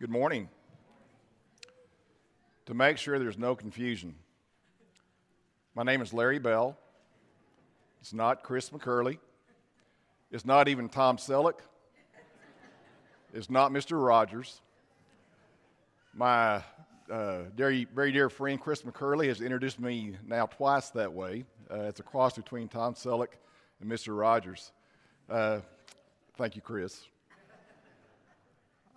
Good morning. To make sure there's no confusion, my name is Larry Bell. It's not Chris McCurley. It's not even Tom Selleck. It's not Mr. Rogers. My uh, dear, very dear friend Chris McCurley has introduced me now twice that way. Uh, it's a cross between Tom Selleck and Mr. Rogers. Uh, thank you, Chris.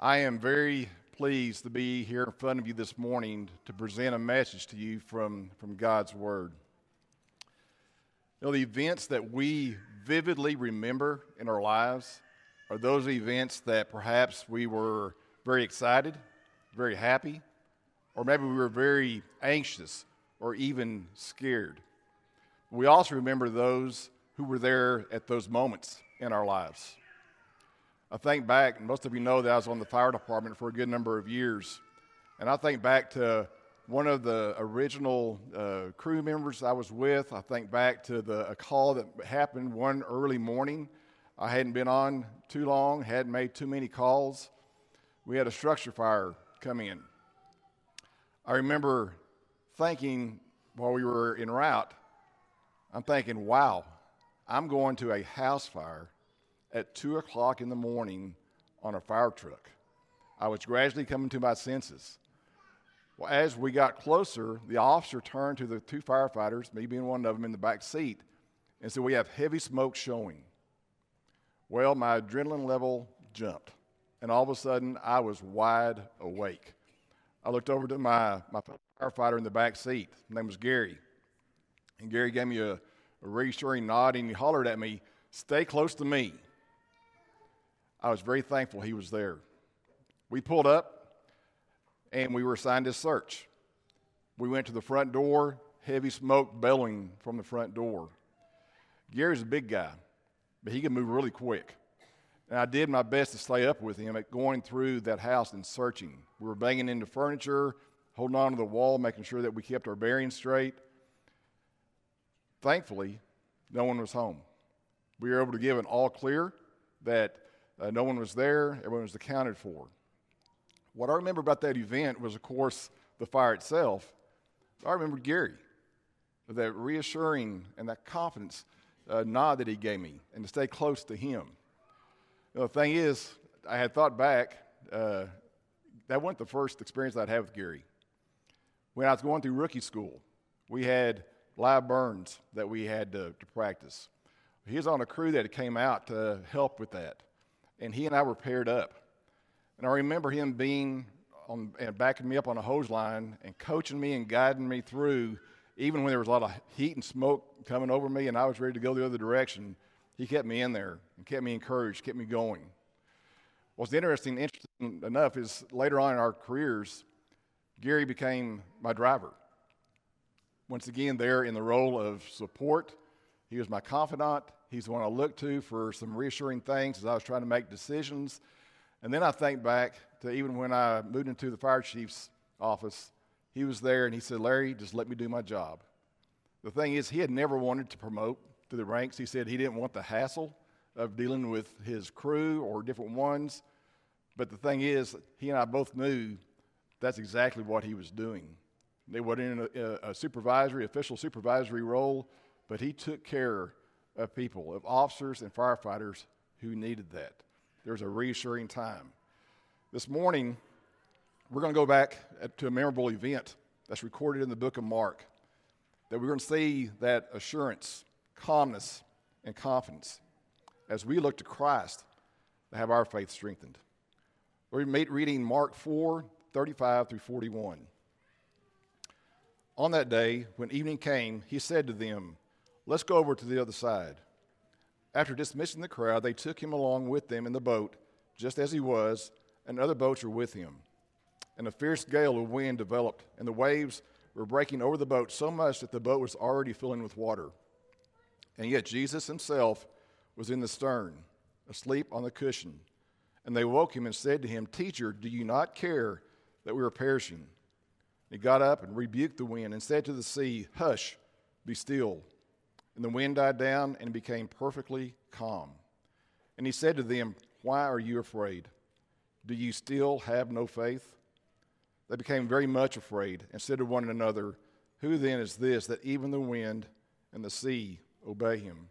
I am very pleased to be here in front of you this morning to present a message to you from, from God's Word. You know, the events that we vividly remember in our lives are those events that perhaps we were very excited, very happy, or maybe we were very anxious or even scared. We also remember those who were there at those moments in our lives. I think back, most of you know that I was on the fire department for a good number of years. And I think back to one of the original uh, crew members I was with. I think back to the, a call that happened one early morning. I hadn't been on too long, hadn't made too many calls. We had a structure fire come in. I remember thinking while we were en route, I'm thinking, wow, I'm going to a house fire at 2 o'clock in the morning on a fire truck. I was gradually coming to my senses. Well, as we got closer, the officer turned to the two firefighters, me being one of them, in the back seat, and said, We have heavy smoke showing. Well, my adrenaline level jumped, and all of a sudden, I was wide awake. I looked over to my, my firefighter in the back seat. His name was Gary. And Gary gave me a, a reassuring nod, and he hollered at me, Stay close to me. I was very thankful he was there. We pulled up and we were assigned to search. We went to the front door, heavy smoke bellowing from the front door. Gary's a big guy, but he can move really quick. And I did my best to stay up with him at going through that house and searching. We were banging into furniture, holding on to the wall, making sure that we kept our bearings straight. Thankfully, no one was home. We were able to give an all clear that uh, no one was there, everyone was accounted for. What I remember about that event was, of course, the fire itself. I remember Gary, that reassuring and that confidence uh, nod that he gave me, and to stay close to him. You know, the thing is, I had thought back, uh, that wasn't the first experience I'd had with Gary. When I was going through rookie school, we had live burns that we had to, to practice. He was on a crew that came out to help with that and he and I were paired up. And I remember him being on and backing me up on a hose line and coaching me and guiding me through, even when there was a lot of heat and smoke coming over me and I was ready to go the other direction. He kept me in there and kept me encouraged, kept me going. What's interesting, interesting enough is later on in our careers, Gary became my driver. Once again, there in the role of support, he was my confidant. He's the one I looked to for some reassuring things as I was trying to make decisions. And then I think back to even when I moved into the fire chief's office, he was there and he said, Larry, just let me do my job. The thing is, he had never wanted to promote to the ranks. He said he didn't want the hassle of dealing with his crew or different ones. But the thing is, he and I both knew that's exactly what he was doing. They were in a, a supervisory, official supervisory role, but he took care of people, of officers and firefighters who needed that. There's a reassuring time. This morning, we're going to go back to a memorable event that's recorded in the book of Mark. That we're going to see that assurance, calmness, and confidence as we look to Christ to have our faith strengthened. We're reading Mark 4 35 through 41. On that day, when evening came, he said to them, Let's go over to the other side. After dismissing the crowd, they took him along with them in the boat, just as he was, and other boats were with him. And a fierce gale of wind developed, and the waves were breaking over the boat so much that the boat was already filling with water. And yet Jesus himself was in the stern, asleep on the cushion. And they woke him and said to him, Teacher, do you not care that we are perishing? he got up and rebuked the wind and said to the sea, Hush, be still. And the wind died down and became perfectly calm. And he said to them, Why are you afraid? Do you still have no faith? They became very much afraid and said to one another, Who then is this that even the wind and the sea obey him?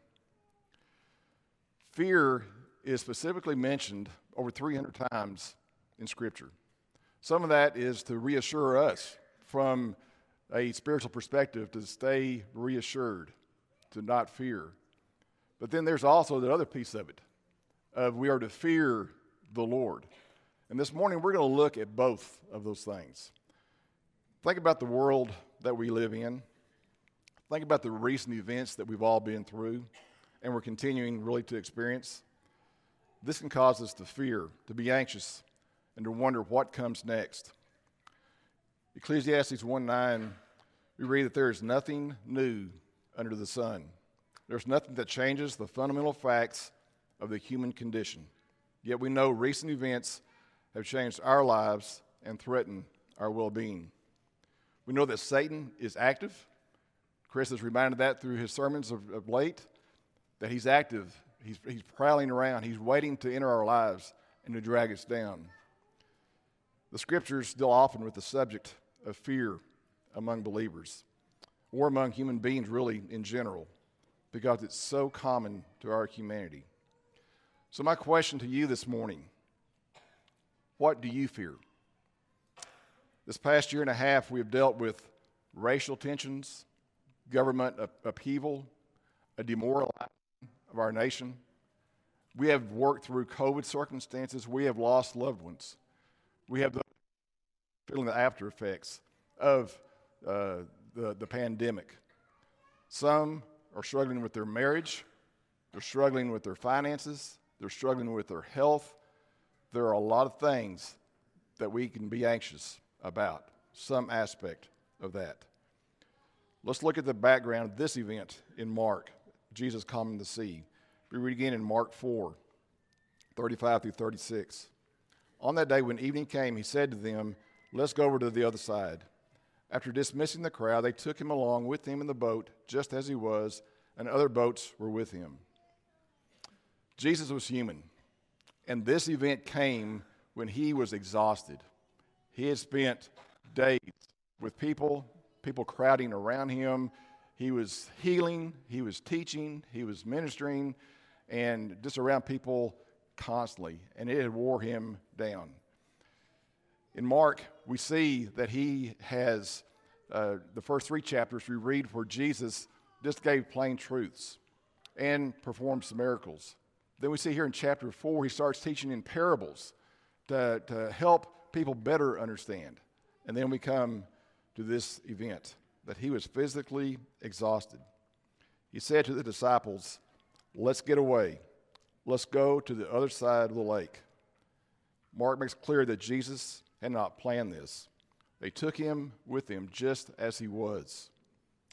Fear is specifically mentioned over 300 times in Scripture. Some of that is to reassure us from a spiritual perspective to stay reassured, to not fear. But then there's also the other piece of it of we are to fear the Lord. And this morning we're going to look at both of those things. Think about the world that we live in. Think about the recent events that we've all been through and we're continuing really to experience. This can cause us to fear, to be anxious, and to wonder what comes next. Ecclesiastes 1 9, we read that there is nothing new under the sun. There's nothing that changes the fundamental facts of the human condition. Yet we know recent events have changed our lives and threaten our well being. We know that Satan is active. Chris has reminded that through his sermons of, of late, that he's active. He's, he's prowling around. He's waiting to enter our lives and to drag us down. The scriptures deal often with the subject of fear among believers or among human beings, really, in general, because it's so common to our humanity. So, my question to you this morning what do you fear? This past year and a half, we have dealt with racial tensions, government upheaval, a demoralizing of our nation. We have worked through COVID circumstances. We have lost loved ones. We have the feeling the after effects of uh, the, the pandemic. Some are struggling with their marriage, they're struggling with their finances, they're struggling with their health. There are a lot of things that we can be anxious about, some aspect of that. Let's look at the background of this event in Mark, Jesus calming the sea. We read again in Mark 4, 35 through 36. On that day, when evening came, he said to them, Let's go over to the other side. After dismissing the crowd, they took him along with them in the boat, just as he was, and other boats were with him. Jesus was human, and this event came when he was exhausted. He had spent days with people, people crowding around him. He was healing, he was teaching, he was ministering, and just around people constantly, and it had wore him down. In Mark, we see that he has uh, the first three chapters we read where Jesus just gave plain truths and performed some miracles. Then we see here in chapter four, he starts teaching in parables to, to help people better understand. And then we come to this event that he was physically exhausted. He said to the disciples, Let's get away. Let's go to the other side of the lake. Mark makes clear that Jesus had not planned this. They took him with them just as he was.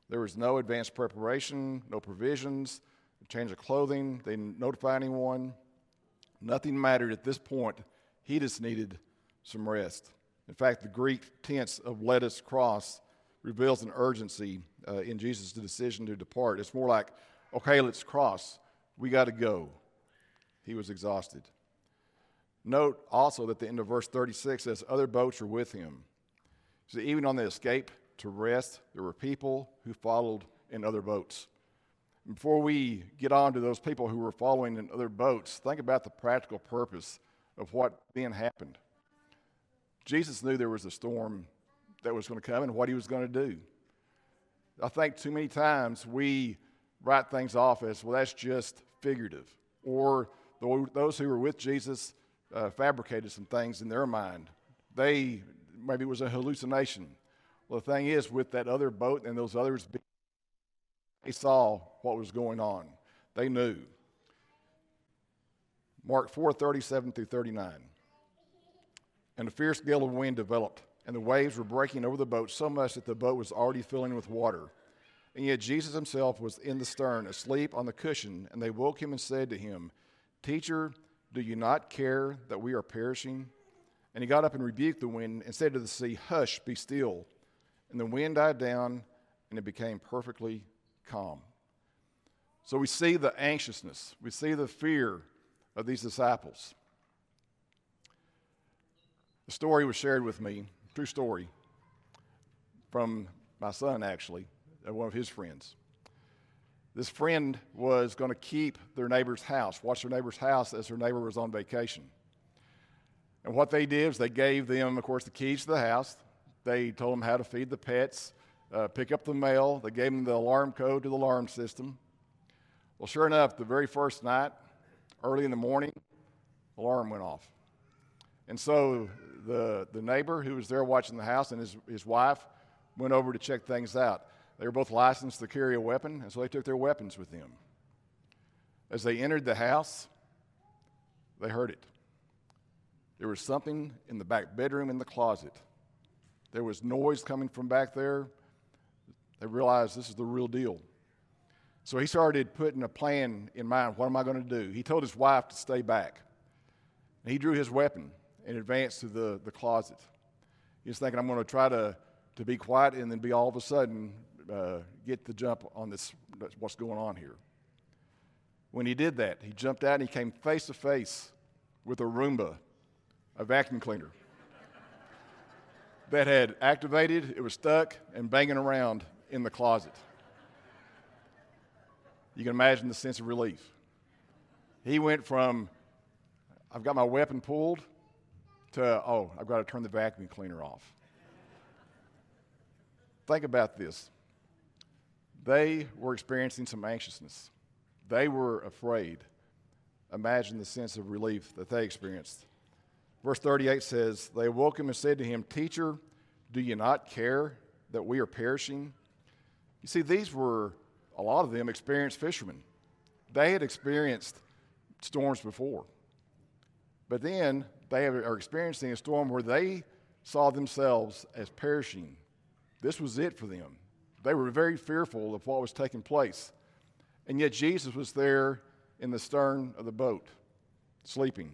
There was no advanced preparation, no provisions, change of clothing. They didn't notify anyone. Nothing mattered at this point. He just needed some rest. In fact, the Greek tense of let us cross reveals an urgency uh, in Jesus' decision to depart. It's more like, okay, let's cross. We got to go. He was exhausted. Note also that the end of verse 36 says, Other boats were with him. So even on the escape to rest, there were people who followed in other boats. Before we get on to those people who were following in other boats, think about the practical purpose of what then happened. Jesus knew there was a storm that was going to come and what he was going to do. I think too many times we write things off as, well, that's just figurative. Or those who were with Jesus uh, fabricated some things in their mind. They, maybe it was a hallucination. Well, the thing is, with that other boat and those others they saw what was going on. They knew. Mark 4 37 through 39. And a fierce gale of wind developed, and the waves were breaking over the boat so much that the boat was already filling with water. And yet Jesus himself was in the stern, asleep on the cushion, and they woke him and said to him, Teacher, do you not care that we are perishing? And he got up and rebuked the wind and said to the sea, Hush, be still. And the wind died down, and it became perfectly calm. So we see the anxiousness, we see the fear of these disciples. The story was shared with me, true story, from my son actually, one of his friends. This friend was going to keep their neighbor's house, watch their neighbor's house as their neighbor was on vacation. And what they did was they gave them, of course, the keys to the house. They told them how to feed the pets, uh, pick up the mail. They gave them the alarm code to the alarm system. Well, sure enough, the very first night, early in the morning, alarm went off. And so the, the neighbor who was there watching the house and his, his wife went over to check things out. They were both licensed to carry a weapon, and so they took their weapons with them. As they entered the house, they heard it. There was something in the back bedroom in the closet. There was noise coming from back there. They realized this is the real deal. So he started putting a plan in mind. What am I going to do? He told his wife to stay back. And he drew his weapon and advanced to the, the closet. He was thinking, I'm going to try to, to be quiet and then be all of a sudden uh, get the jump on this, what's going on here. When he did that, he jumped out and he came face to face with a Roomba a vacuum cleaner that had activated, it was stuck and banging around in the closet. You can imagine the sense of relief. He went from, I've got my weapon pulled, to, oh, I've got to turn the vacuum cleaner off. Think about this. They were experiencing some anxiousness, they were afraid. Imagine the sense of relief that they experienced. Verse 38 says, They awoke him and said to him, Teacher, do you not care that we are perishing? You see, these were, a lot of them, experienced fishermen. They had experienced storms before. But then they are experiencing a storm where they saw themselves as perishing. This was it for them. They were very fearful of what was taking place. And yet Jesus was there in the stern of the boat, sleeping.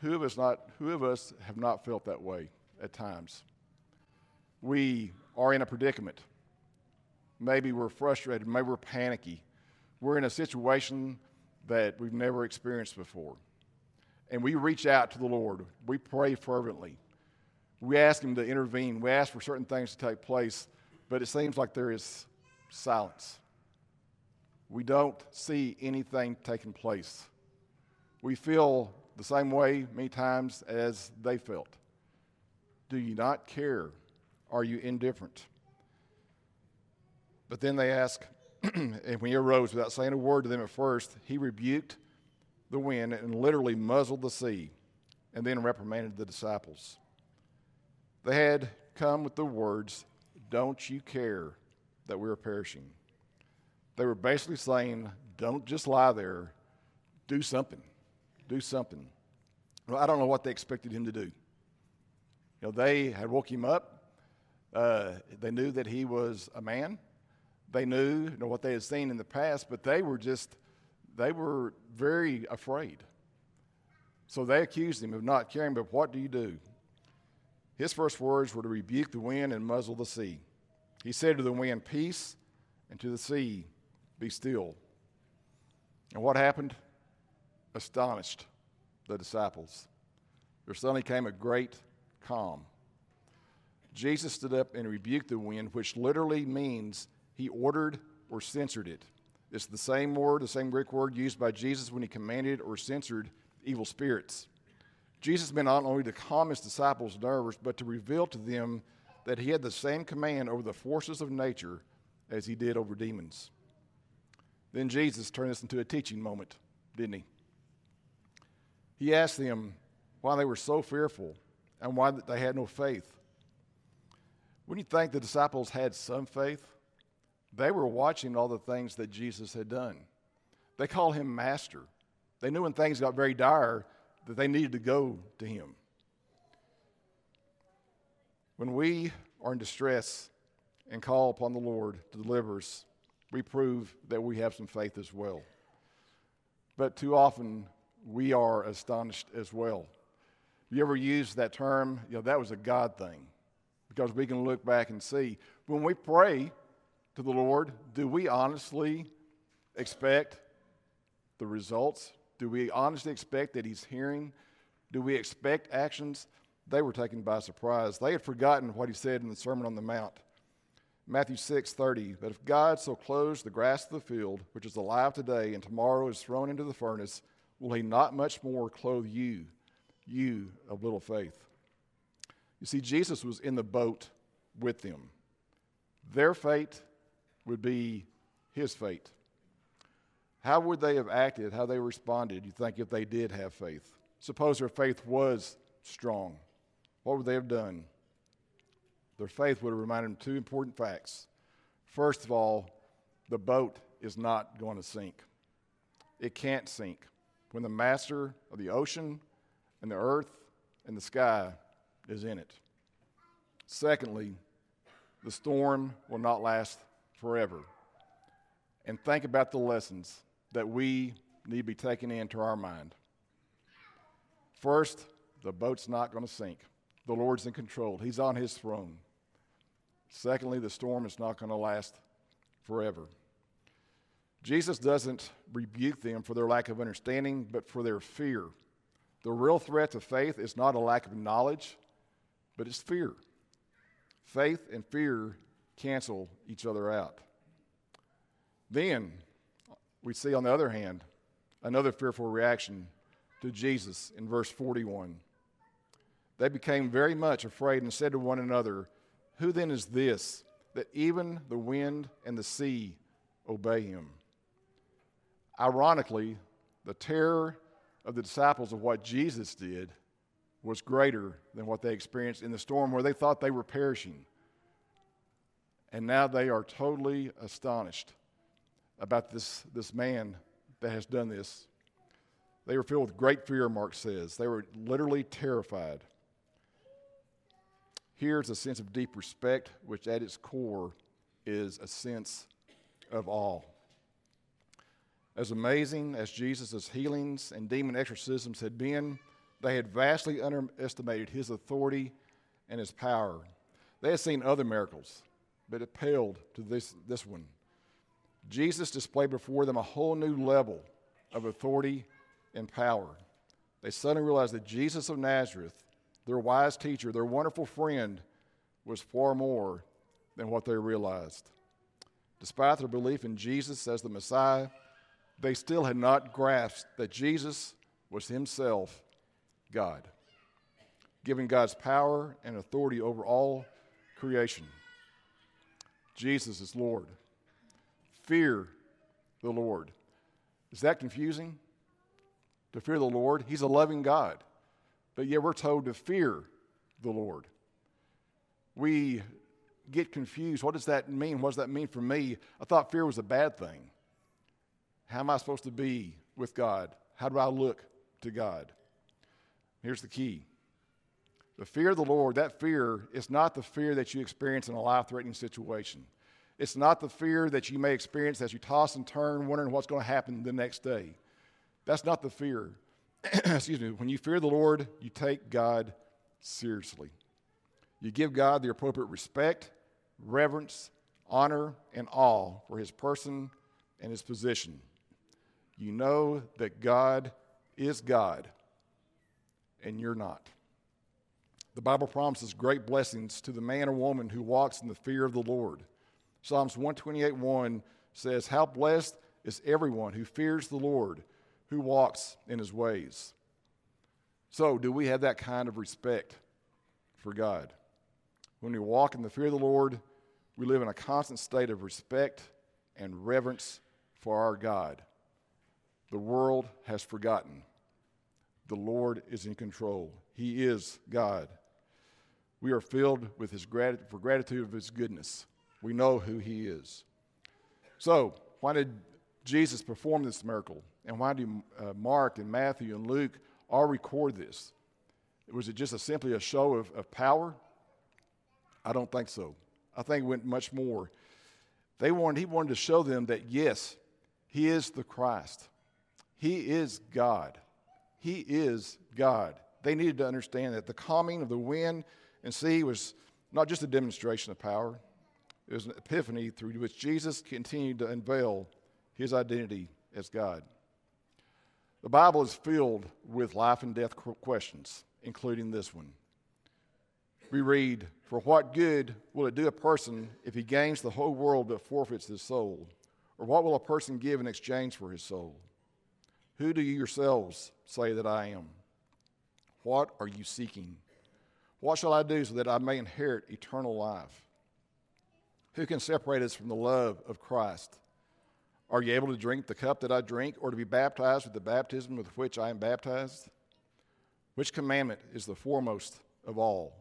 Who of us not who of us have not felt that way at times? We are in a predicament. Maybe we're frustrated, maybe we're panicky. We're in a situation that we've never experienced before. And we reach out to the Lord. We pray fervently. We ask Him to intervene. We ask for certain things to take place, but it seems like there is silence. We don't see anything taking place. We feel the same way many times as they felt. Do you not care? Are you indifferent? But then they ask, and when he arose without saying a word to them at first, he rebuked the wind and literally muzzled the sea, and then reprimanded the disciples. They had come with the words, Don't you care that we are perishing? They were basically saying, Don't just lie there, do something do something. Well, I don't know what they expected him to do. You know, they had woke him up. Uh, they knew that he was a man. They knew you know, what they had seen in the past, but they were just, they were very afraid. So they accused him of not caring, but what do you do? His first words were to rebuke the wind and muzzle the sea. He said to the wind, Peace, and to the sea, Be still. And what happened? astonished the disciples. There suddenly came a great calm. Jesus stood up and rebuked the wind, which literally means he ordered or censored it. It's the same word, the same Greek word used by Jesus when he commanded or censored evil spirits. Jesus meant not only to calm his disciples' nerves, but to reveal to them that he had the same command over the forces of nature as he did over demons. Then Jesus turned this into a teaching moment, didn't he? He asked them why they were so fearful and why they had no faith. Wouldn't you think the disciples had some faith? They were watching all the things that Jesus had done. They called him master. They knew when things got very dire that they needed to go to him. When we are in distress and call upon the Lord to deliver us, we prove that we have some faith as well. But too often we are astonished as well. You ever use that term? You know, that was a God thing because we can look back and see. When we pray to the Lord, do we honestly expect the results? Do we honestly expect that He's hearing? Do we expect actions? They were taken by surprise. They had forgotten what he said in the Sermon on the Mount. Matthew 6 30. But if God so clothes the grass of the field, which is alive today and tomorrow is thrown into the furnace, will he not much more clothe you, you of little faith? You see, Jesus was in the boat with them. Their fate would be his fate. How would they have acted, how they responded, you think, if they did have faith? Suppose their faith was strong. What would they have done? Their faith would have reminded them two important facts. First of all, the boat is not going to sink. It can't sink. When the master of the ocean and the earth and the sky is in it. Secondly, the storm will not last forever. And think about the lessons that we need to be taking into our mind. First, the boat's not going to sink. The Lord's in control, He's on His throne. Secondly, the storm is not going to last forever. Jesus doesn't rebuke them for their lack of understanding, but for their fear. The real threat to faith is not a lack of knowledge, but it's fear. Faith and fear cancel each other out. Then we see, on the other hand, another fearful reaction to Jesus in verse 41. They became very much afraid and said to one another, Who then is this that even the wind and the sea obey him? Ironically, the terror of the disciples of what Jesus did was greater than what they experienced in the storm where they thought they were perishing. And now they are totally astonished about this, this man that has done this. They were filled with great fear, Mark says. They were literally terrified. Here's a sense of deep respect, which at its core is a sense of awe. As amazing as Jesus' healings and demon exorcisms had been, they had vastly underestimated his authority and his power. They had seen other miracles, but it paled to this, this one. Jesus displayed before them a whole new level of authority and power. They suddenly realized that Jesus of Nazareth, their wise teacher, their wonderful friend, was far more than what they realized. Despite their belief in Jesus as the Messiah, they still had not grasped that Jesus was himself God, giving God's power and authority over all creation. Jesus is Lord. Fear the Lord. Is that confusing? To fear the Lord? He's a loving God. But yet we're told to fear the Lord. We get confused. What does that mean? What does that mean for me? I thought fear was a bad thing. How am I supposed to be with God? How do I look to God? Here's the key the fear of the Lord, that fear is not the fear that you experience in a life threatening situation. It's not the fear that you may experience as you toss and turn, wondering what's going to happen the next day. That's not the fear. Excuse me. When you fear the Lord, you take God seriously. You give God the appropriate respect, reverence, honor, and awe for his person and his position. You know that God is God and you're not. The Bible promises great blessings to the man or woman who walks in the fear of the Lord. Psalms 128 1 says, How blessed is everyone who fears the Lord, who walks in his ways. So, do we have that kind of respect for God? When we walk in the fear of the Lord, we live in a constant state of respect and reverence for our God. The world has forgotten. The Lord is in control. He is God. We are filled with his grat- for gratitude of his goodness. We know who he is. So, why did Jesus perform this miracle? And why do uh, Mark and Matthew and Luke all record this? Was it just a, simply a show of, of power? I don't think so. I think it went much more. They wanted, he wanted to show them that, yes, he is the Christ. He is God. He is God. They needed to understand that the calming of the wind and sea was not just a demonstration of power, it was an epiphany through which Jesus continued to unveil his identity as God. The Bible is filled with life and death questions, including this one. We read, For what good will it do a person if he gains the whole world but forfeits his soul? Or what will a person give in exchange for his soul? Who do you yourselves say that I am? What are you seeking? What shall I do so that I may inherit eternal life? Who can separate us from the love of Christ? Are you able to drink the cup that I drink, or to be baptized with the baptism with which I am baptized? Which commandment is the foremost of all?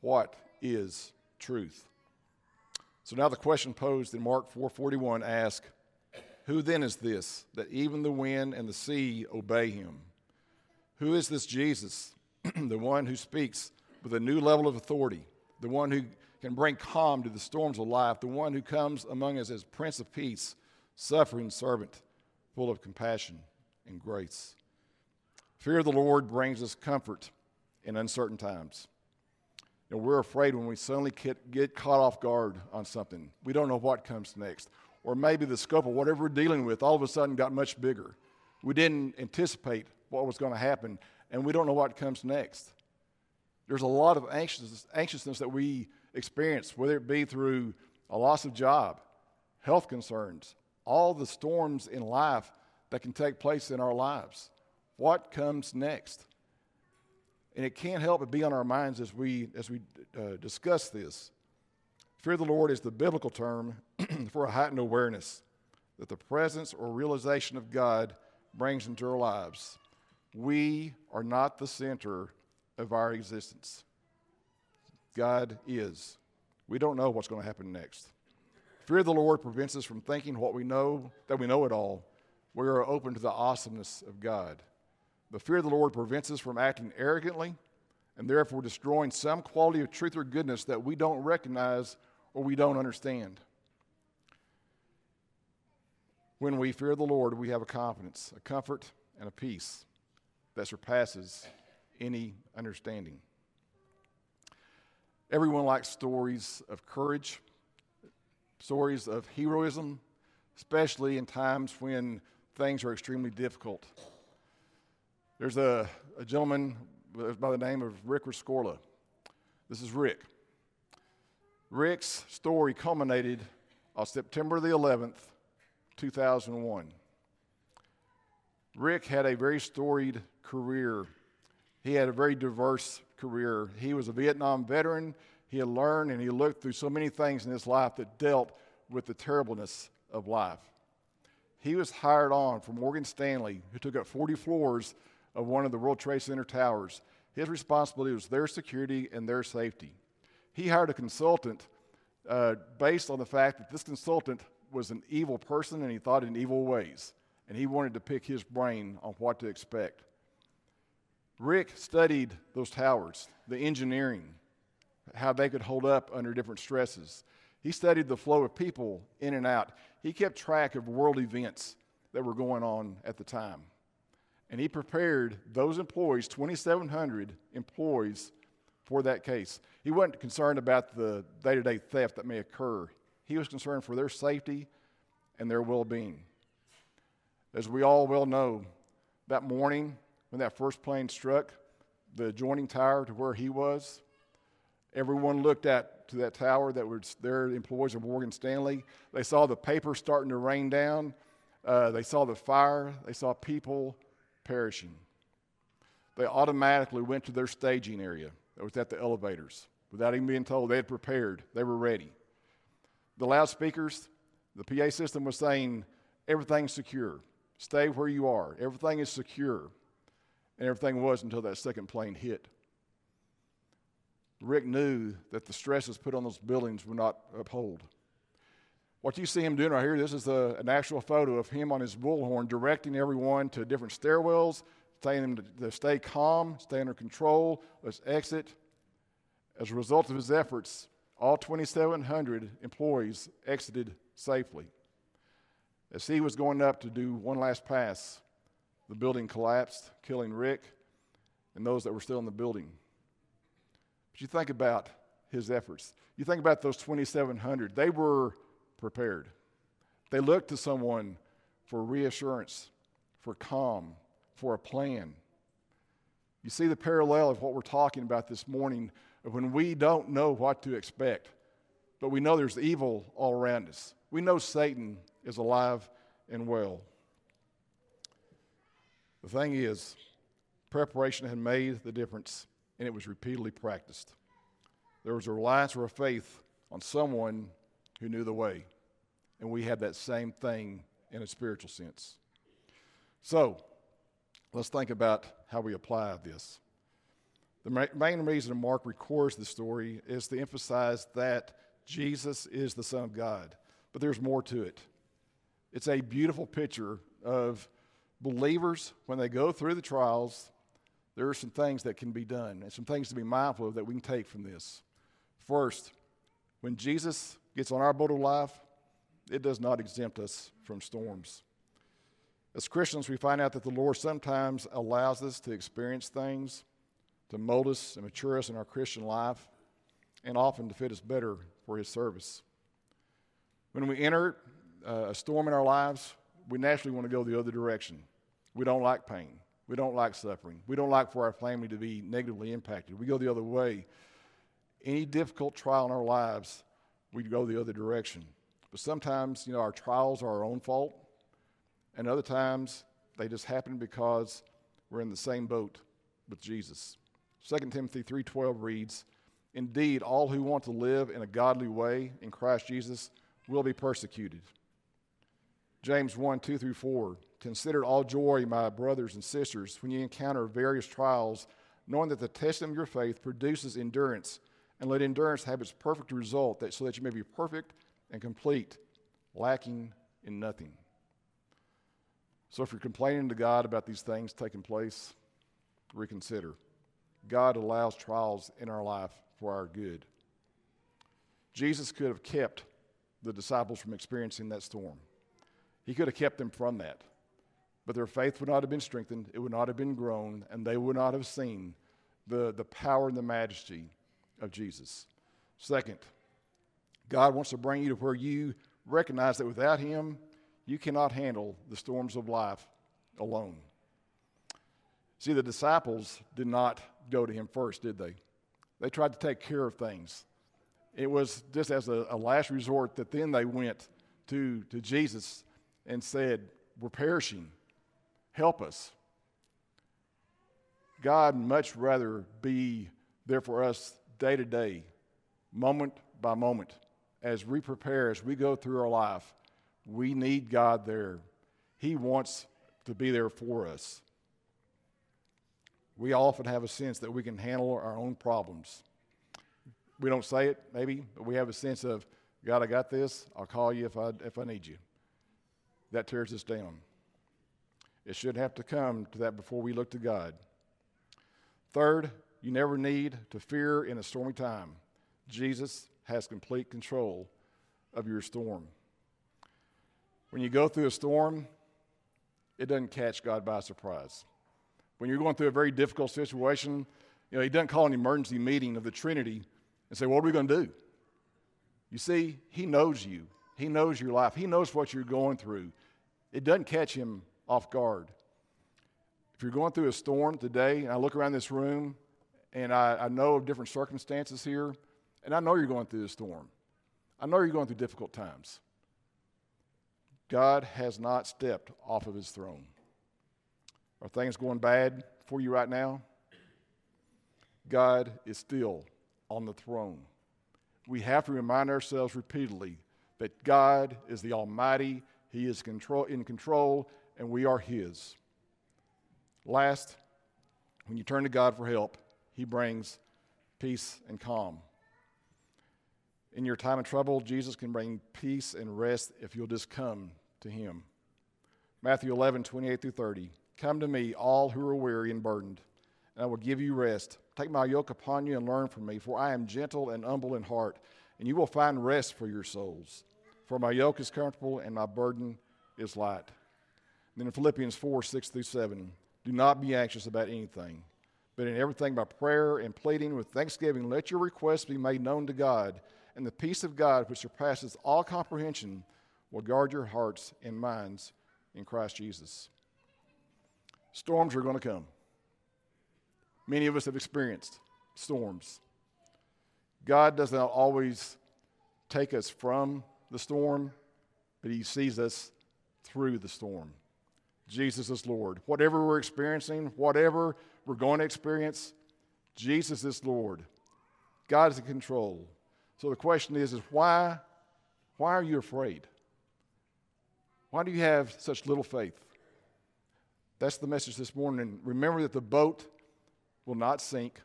What is truth? So now the question posed in Mark 4:41 asks, Who then is this that even the wind and the sea obey him? Who is this Jesus, the one who speaks with a new level of authority, the one who can bring calm to the storms of life, the one who comes among us as Prince of Peace, suffering servant, full of compassion and grace. Fear of the Lord brings us comfort in uncertain times. Know, we're afraid when we suddenly get, get caught off guard on something. We don't know what comes next. Or maybe the scope of whatever we're dealing with all of a sudden got much bigger. We didn't anticipate what was going to happen, and we don't know what comes next. There's a lot of anxiousness, anxiousness that we experience, whether it be through a loss of job, health concerns, all the storms in life that can take place in our lives. What comes next? And it can't help but be on our minds as we, as we uh, discuss this. Fear of the Lord is the biblical term for a heightened awareness that the presence or realization of God brings into our lives. We are not the center of our existence. God is. We don't know what's going to happen next. Fear of the Lord prevents us from thinking what we know, that we know it all. We are open to the awesomeness of God. The fear of the Lord prevents us from acting arrogantly and therefore destroying some quality of truth or goodness that we don't recognize or we don't understand. When we fear the Lord, we have a confidence, a comfort, and a peace that surpasses any understanding. Everyone likes stories of courage, stories of heroism, especially in times when things are extremely difficult. There's a, a gentleman by the name of Rick Rescorla. This is Rick. Rick's story culminated on September the 11th, 2001. Rick had a very storied career. He had a very diverse career. He was a Vietnam veteran. He had learned and he looked through so many things in his life that dealt with the terribleness of life. He was hired on from Morgan Stanley, who took up 40 floors of one of the World Trade Center towers. His responsibility was their security and their safety. He hired a consultant uh, based on the fact that this consultant was an evil person and he thought in evil ways. And he wanted to pick his brain on what to expect. Rick studied those towers, the engineering, how they could hold up under different stresses. He studied the flow of people in and out. He kept track of world events that were going on at the time. And he prepared those employees, 2,700 employees, for that case. He wasn't concerned about the day to day theft that may occur, he was concerned for their safety and their well being. As we all well know, that morning when that first plane struck the adjoining tower to where he was, everyone looked at to that tower that was their employees of Morgan Stanley. They saw the paper starting to rain down. Uh, they saw the fire. They saw people perishing. They automatically went to their staging area that was at the elevators without even being told. They had prepared, they were ready. The loudspeakers, the PA system was saying, everything's secure. Stay where you are. Everything is secure. And everything was until that second plane hit. Rick knew that the stresses put on those buildings would not uphold. What you see him doing right here, this is a, an actual photo of him on his bullhorn directing everyone to different stairwells, telling them to, to stay calm, stay under control, let's exit. As a result of his efforts, all 2,700 employees exited safely. As he was going up to do one last pass, the building collapsed, killing Rick and those that were still in the building. But you think about his efforts. You think about those 2,700. They were prepared. They looked to someone for reassurance, for calm, for a plan. You see the parallel of what we're talking about this morning when we don't know what to expect, but we know there's evil all around us. We know Satan is alive and well. The thing is, preparation had made the difference, and it was repeatedly practiced. There was a reliance or a faith on someone who knew the way, and we have that same thing in a spiritual sense. So, let's think about how we apply this. The main reason Mark records the story is to emphasize that Jesus is the Son of God, but there's more to it. It's a beautiful picture of believers when they go through the trials. There are some things that can be done and some things to be mindful of that we can take from this. First, when Jesus gets on our boat of life, it does not exempt us from storms. As Christians, we find out that the Lord sometimes allows us to experience things to mold us and mature us in our Christian life, and often to fit us better for His service. When we enter uh, a storm in our lives, we naturally want to go the other direction. We don't like pain. We don't like suffering. We don't like for our family to be negatively impacted. We go the other way. Any difficult trial in our lives, we go the other direction. But sometimes, you know, our trials are our own fault, and other times they just happen because we're in the same boat with Jesus. 2 Timothy 3:12 reads, "Indeed, all who want to live in a godly way in Christ Jesus will be persecuted." James 1 2 through 4. Consider all joy, my brothers and sisters, when you encounter various trials, knowing that the testing of your faith produces endurance, and let endurance have its perfect result, that, so that you may be perfect and complete, lacking in nothing. So if you're complaining to God about these things taking place, reconsider. God allows trials in our life for our good. Jesus could have kept the disciples from experiencing that storm. He could have kept them from that. But their faith would not have been strengthened, it would not have been grown, and they would not have seen the, the power and the majesty of Jesus. Second, God wants to bring you to where you recognize that without Him, you cannot handle the storms of life alone. See, the disciples did not go to Him first, did they? They tried to take care of things. It was just as a, a last resort that then they went to, to Jesus and said, We're perishing. Help us. God much rather be there for us day to day, moment by moment, as we prepare, as we go through our life. We need God there. He wants to be there for us. We often have a sense that we can handle our own problems. We don't say it, maybe, but we have a sense of, God, I got this. I'll call you if I, if I need you that tears us down. It should have to come to that before we look to God. Third, you never need to fear in a stormy time. Jesus has complete control of your storm. When you go through a storm, it doesn't catch God by surprise. When you're going through a very difficult situation, you know, he doesn't call an emergency meeting of the Trinity and say, What are we going to do? You see, he knows you. He knows your life. He knows what you're going through. It doesn't catch him off guard. If you're going through a storm today, and I look around this room and I, I know of different circumstances here, and I know you're going through a storm. I know you're going through difficult times. God has not stepped off of his throne. Are things going bad for you right now? God is still on the throne. We have to remind ourselves repeatedly that God is the Almighty he is control, in control, and we are His. Last, when you turn to God for help, He brings peace and calm. In your time of trouble, Jesus can bring peace and rest if you'll just come to Him. Matthew 11, 28 through 30. Come to me, all who are weary and burdened, and I will give you rest. Take my yoke upon you and learn from me, for I am gentle and humble in heart, and you will find rest for your souls. For my yoke is comfortable and my burden is light. And then in Philippians 4 6 through 7, do not be anxious about anything, but in everything by prayer and pleading with thanksgiving, let your requests be made known to God, and the peace of God, which surpasses all comprehension, will guard your hearts and minds in Christ Jesus. Storms are going to come. Many of us have experienced storms. God does not always take us from the storm, but He sees us through the storm. Jesus is Lord. Whatever we're experiencing, whatever we're going to experience, Jesus is Lord. God is in control. So the question is, is why, why are you afraid? Why do you have such little faith? That's the message this morning. Remember that the boat will not sink.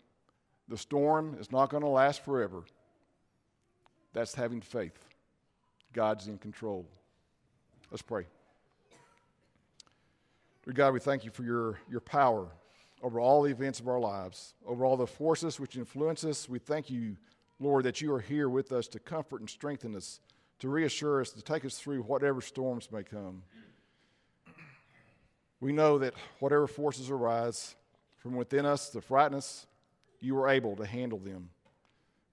The storm is not going to last forever. That's having faith. God's in control. Let's pray. Dear God, we thank you for your, your power over all the events of our lives, over all the forces which influence us. We thank you, Lord, that you are here with us to comfort and strengthen us, to reassure us, to take us through whatever storms may come. We know that whatever forces arise from within us to frighten us, you are able to handle them.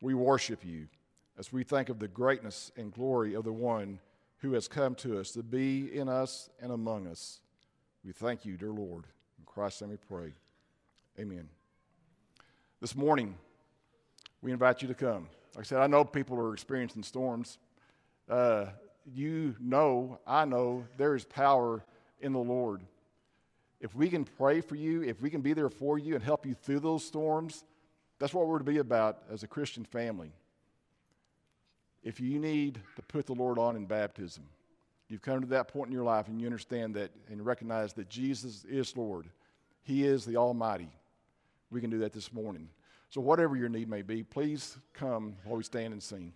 We worship you as we think of the greatness and glory of the one who has come to us to be in us and among us. We thank you, dear Lord. In Christ's name we pray. Amen. This morning, we invite you to come. Like I said, I know people are experiencing storms. Uh, you know, I know, there is power in the Lord. If we can pray for you, if we can be there for you and help you through those storms, that's what we're to be about as a Christian family. If you need to put the Lord on in baptism, you've come to that point in your life and you understand that and recognize that Jesus is Lord. He is the Almighty. We can do that this morning. So, whatever your need may be, please come while we stand and sing.